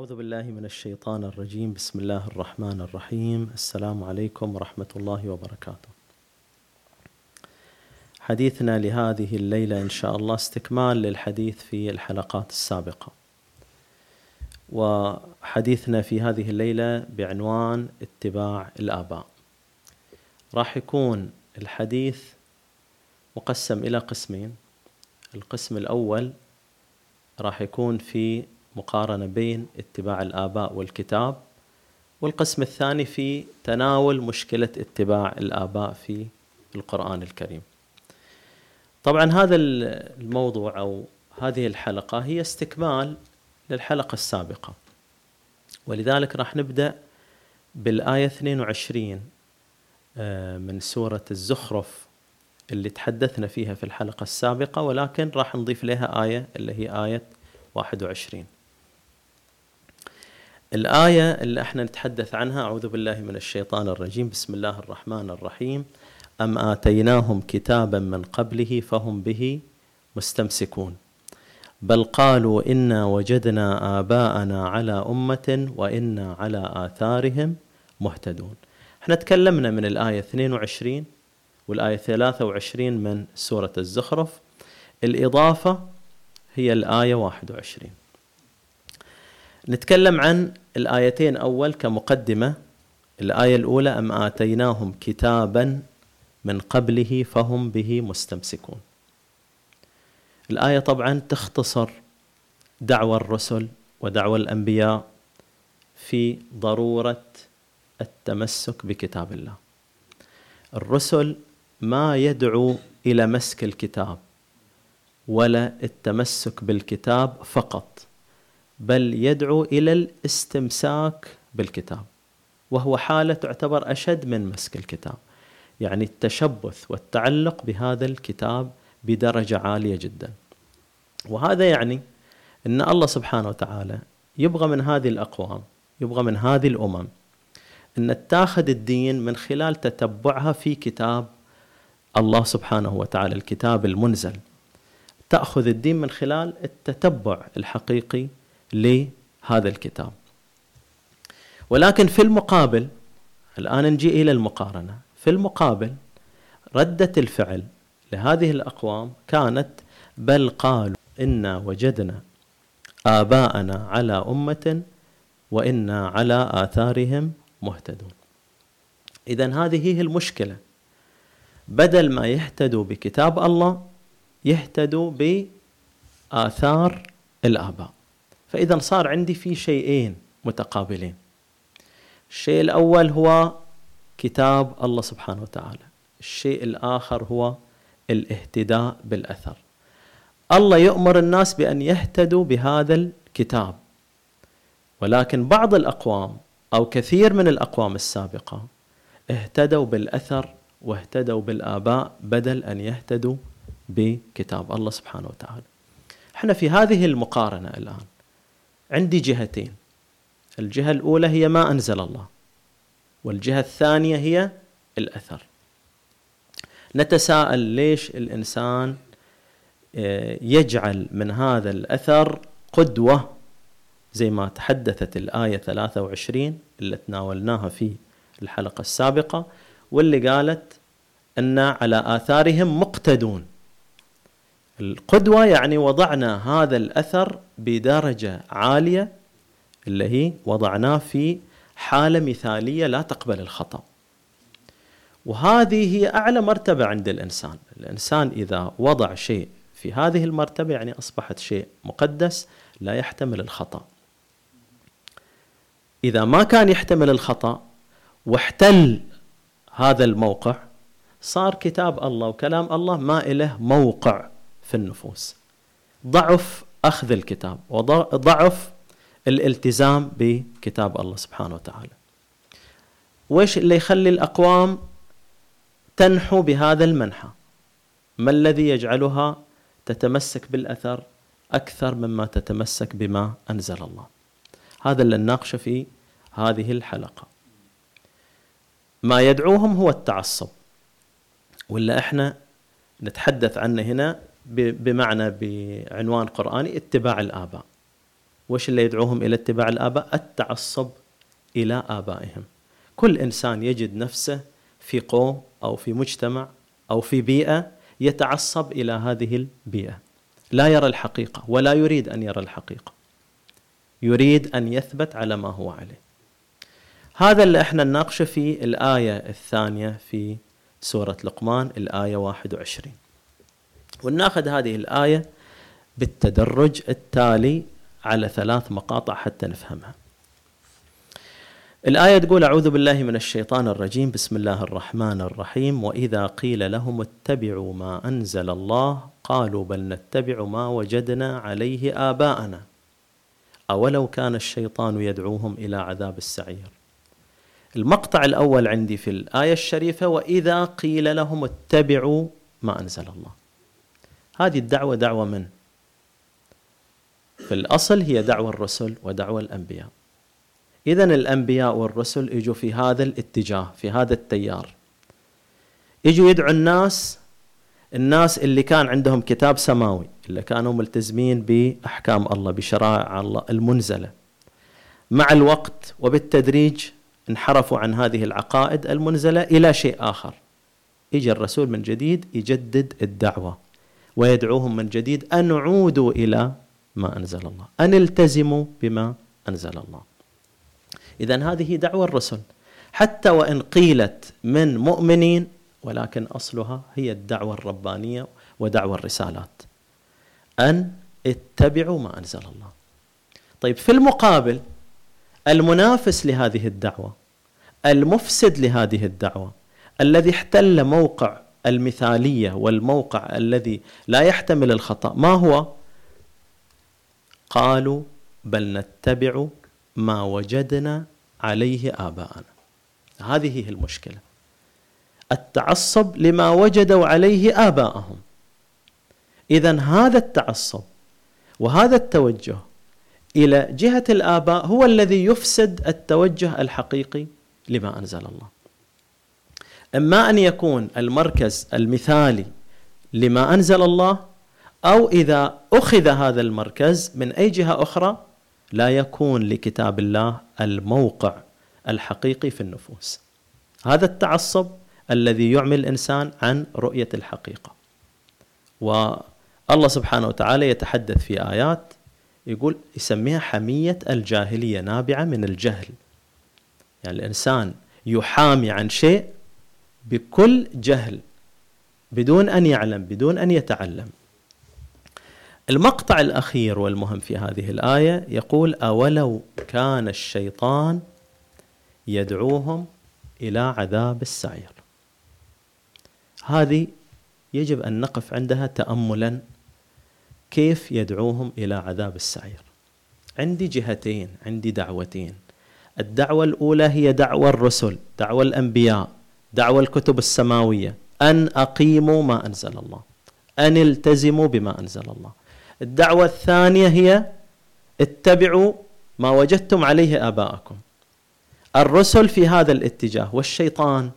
أعوذ بالله من الشيطان الرجيم. بسم الله الرحمن الرحيم. السلام عليكم ورحمة الله وبركاته. حديثنا لهذه الليلة إن شاء الله استكمال للحديث في الحلقات السابقة. وحديثنا في هذه الليلة بعنوان اتباع الآباء. راح يكون الحديث مقسم إلى قسمين. القسم الأول راح يكون في مقارنة بين اتباع الآباء والكتاب والقسم الثاني في تناول مشكلة اتباع الآباء في القرآن الكريم. طبعا هذا الموضوع أو هذه الحلقة هي استكمال للحلقة السابقة. ولذلك راح نبدأ بالآية 22 آه، من سورة الزخرف اللي تحدثنا فيها في الحلقة السابقة ولكن راح نضيف لها آية اللي هي آية 21 الآية اللي إحنا نتحدث عنها أعوذ بالله من الشيطان الرجيم بسم الله الرحمن الرحيم. أم آتيناهم كتابا من قبله فهم به مستمسكون. بل قالوا إنا وجدنا آباءنا على أمة وإنا على آثارهم مهتدون. إحنا تكلمنا من الآية 22 والآية 23 من سورة الزخرف. الإضافة هي الآية 21 نتكلم عن الآيتين أول كمقدمة الآية الأولى أم آتيناهم كتابا من قبله فهم به مستمسكون. الآية طبعا تختصر دعوى الرسل ودعوى الأنبياء في ضرورة التمسك بكتاب الله. الرسل ما يدعو إلى مسك الكتاب ولا التمسك بالكتاب فقط. بل يدعو إلى الاستمساك بالكتاب. وهو حالة تعتبر أشد من مسك الكتاب. يعني التشبث والتعلق بهذا الكتاب بدرجة عالية جدا. وهذا يعني إن الله سبحانه وتعالى يبغى من هذه الأقوام يبغى من هذه الأمم إن تاخذ الدين من خلال تتبعها في كتاب الله سبحانه وتعالى الكتاب المنزل. تأخذ الدين من خلال التتبع الحقيقي لهذا الكتاب. ولكن في المقابل الآن نجي إلى المقارنة. في المقابل ردة الفعل لهذه الأقوام كانت بل قالوا إنا وجدنا آباءنا على أمة وإنا على آثارهم مهتدون. إذا هذه هي المشكلة. بدل ما يهتدوا بكتاب الله يهتدوا بآثار الآباء. فإذا صار عندي في شيئين متقابلين. الشيء الأول هو كتاب الله سبحانه وتعالى. الشيء الآخر هو الاهتداء بالأثر. الله يؤمر الناس بأن يهتدوا بهذا الكتاب. ولكن بعض الأقوام أو كثير من الأقوام السابقة اهتدوا بالأثر واهتدوا بالآباء بدل أن يهتدوا بكتاب الله سبحانه وتعالى. إحنا في هذه المقارنة الآن. عندي جهتين. الجهة الأولى هي ما أنزل الله والجهة الثانية هي الأثر. نتساءل ليش الإنسان آه، يجعل من هذا الأثر قدوة زي ما تحدثت الآية 23 اللي تناولناها في الحلقة السابقة واللي قالت أن على آثارهم مقتدون. القدوة يعني وضعنا هذا الأثر بدرجة عالية اللي هي وضعناه في حالة مثالية لا تقبل الخطأ. وهذه هي أعلى مرتبة عند الإنسان. الإنسان إذا وضع شيء في هذه المرتبة يعني أصبحت شيء مقدس لا يحتمل الخطأ. إذا ما كان يحتمل الخطأ واحتل هذا الموقع صار كتاب الله وكلام الله ما إله موقع. في النفوس. ضعف أخذ الكتاب وضعف الالتزام بكتاب الله سبحانه وتعالى. وإيش اللي يخلي الأقوام تنحو بهذا المنحى؟ ما الذي يجعلها تتمسك بالأثر أكثر مما تتمسك بما أنزل الله؟ هذا اللي نناقشه في هذه الحلقة. ما يدعوهم هو التعصب ولا إحنا نتحدث عنه هنا بمعنى بعنوان قرآني اتباع الآباء. وش اللي يدعوهم إلى اتباع الآباء؟ التعصب إلى آبائهم. كل إنسان يجد نفسه في قوم أو في مجتمع أو في بيئة يتعصب إلى هذه البيئة. لا يرى الحقيقة ولا يريد أن يرى الحقيقة. يريد أن يثبت على ما هو عليه. هذا اللي إحنا نناقشه في الآية الثانية في سورة لقمان الآية 21 وناخذ هذه الآية بالتدرج التالي على ثلاث مقاطع حتى نفهمها. الآية تقول أعوذ بالله من الشيطان الرجيم. بسم الله الرحمن الرحيم. وإذا قيل لهم اتبعوا ما أنزل الله قالوا بل نتبع ما وجدنا عليه آباءنا. أولو كان الشيطان يدعوهم إلى عذاب السعير. المقطع الأول عندي في الآية الشريفة وإذا قيل لهم اتبعوا ما أنزل الله. هذه الدعوة دعوة من؟ في الأصل هي دعوة الرسل ودعوة الأنبياء. إذا الأنبياء والرسل إجوا في هذا الاتجاه في هذا التيار. إجوا يدعوا الناس الناس اللي كان عندهم كتاب سماوي اللي كانوا ملتزمين بأحكام الله بشرائع الله المنزلة. مع الوقت وبالتدريج انحرفوا عن هذه العقائد المنزلة إلى شيء آخر. إجا الرسول من جديد يجدد الدعوة. ويدعوهم من جديد أن عودوا إلى ما أنزل الله أن التزموا بما أنزل الله. إذا هذه دعوة الرسل حتى وإن قيلت من مؤمنين ولكن أصلها هي الدعوة الربانية ودعوة الرسالات أن اتبعوا ما أنزل الله. طيب في المقابل المنافس لهذه الدعوة المفسد لهذه الدعوة الذي احتل موقع المثالية والموقع الذي لا يحتمل الخطأ. ما هو؟ قالوا بل نتبع ما وجدنا عليه آباءنا. هذه هي المشكلة. التعصب لما وجدوا عليه آباءهم. إذا هذا التعصب وهذا التوجه إلى جهة الآباء هو الذي يفسد التوجه الحقيقي لما أنزل الله. إما أن يكون المركز المثالي لما أنزل الله أو إذا أخذ هذا المركز من أي جهة أخرى لا يكون لكتاب الله الموقع الحقيقي في النفوس. هذا التعصب الذي يعمي الإنسان عن رؤية الحقيقة. والله سبحانه وتعالى يتحدث في آيات يقول يسميها حمية الجاهلية نابعة من الجهل. يعني الإنسان يحامي عن شيء بكل جهل بدون أن يعلم بدون أن يتعلم. المقطع الأخير والمهم في هذه الآية يقول أولو كان الشيطان يدعوهم إلى عذاب السعير. هذه يجب أن نقف عندها تأملا كيف يدعوهم إلى عذاب السعير. عندي جهتين عندي دعوتين. الدعوة الأولى هي دعوة الرسل دعوة الأنبياء. دعوة الكتب السماوية. أن أقيموا ما أنزل الله. أن التزموا بما أنزل الله. الدعوة الثانية هي اتبعوا ما وجدتم عليه آباءكم. الرسل في هذا الاتجاه والشيطان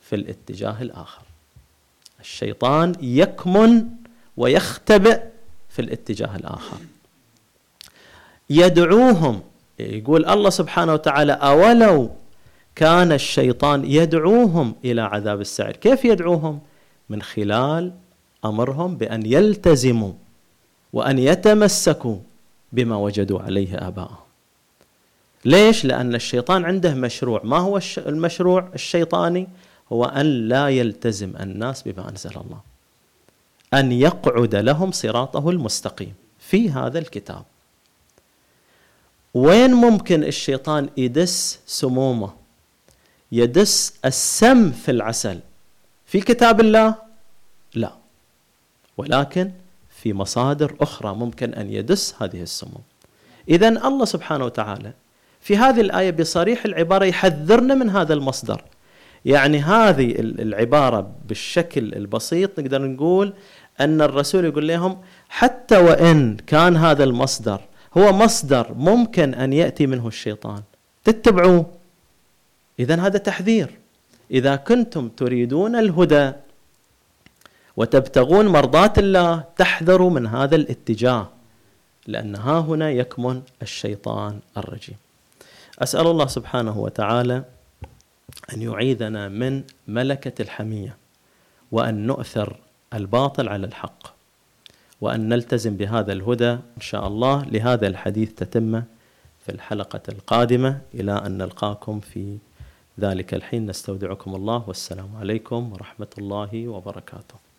في الاتجاه الآخر. الشيطان يكمن ويختبئ في الاتجاه الآخر. يدعوهم يقول الله سبحانه وتعالى أولو كان الشيطان يدعوهم إلى عذاب السعير كيف يدعوهم؟ من خلال أمرهم بأن يلتزموا وأن يتمسكوا بما وجدوا عليه آباءهم ليش؟ لأن الشيطان عنده مشروع ما هو المشروع الشيطاني؟ هو أن لا يلتزم الناس بما أنزل الله أن يقعد لهم صراطه المستقيم في هذا الكتاب وين ممكن الشيطان يدس سمومه يدس السم في العسل. في كتاب الله؟ لا. ولكن في مصادر أخرى ممكن أن يدس هذه السموم. اذا الله سبحانه وتعالى في هذه الآية بصريح العبارة يحذرنا من هذا المصدر. يعني هذه العبارة بالشكل البسيط نقدر نقول أن الرسول يقول لهم حتى وإن كان هذا المصدر هو مصدر ممكن أن يأتي منه الشيطان. تتبعوه؟ اذا هذا تحذير. إذا كنتم تريدون الهدى وتبتغون مرضاه الله تحذروا من هذا الاتجاه لأن ها هنا يكمن الشيطان الرجيم. أسأل الله سبحانه وتعالى أن يعيذنا من ملكة الحمية وأن نؤثر الباطل على الحق وأن نلتزم بهذا الهدى إن شاء الله. لهذا الحديث تتمة في الحلقة القادمة. إلى أن نلقاكم في ذلك الحين نستودعكم الله والسلام عليكم ورحمة الله وبركاته.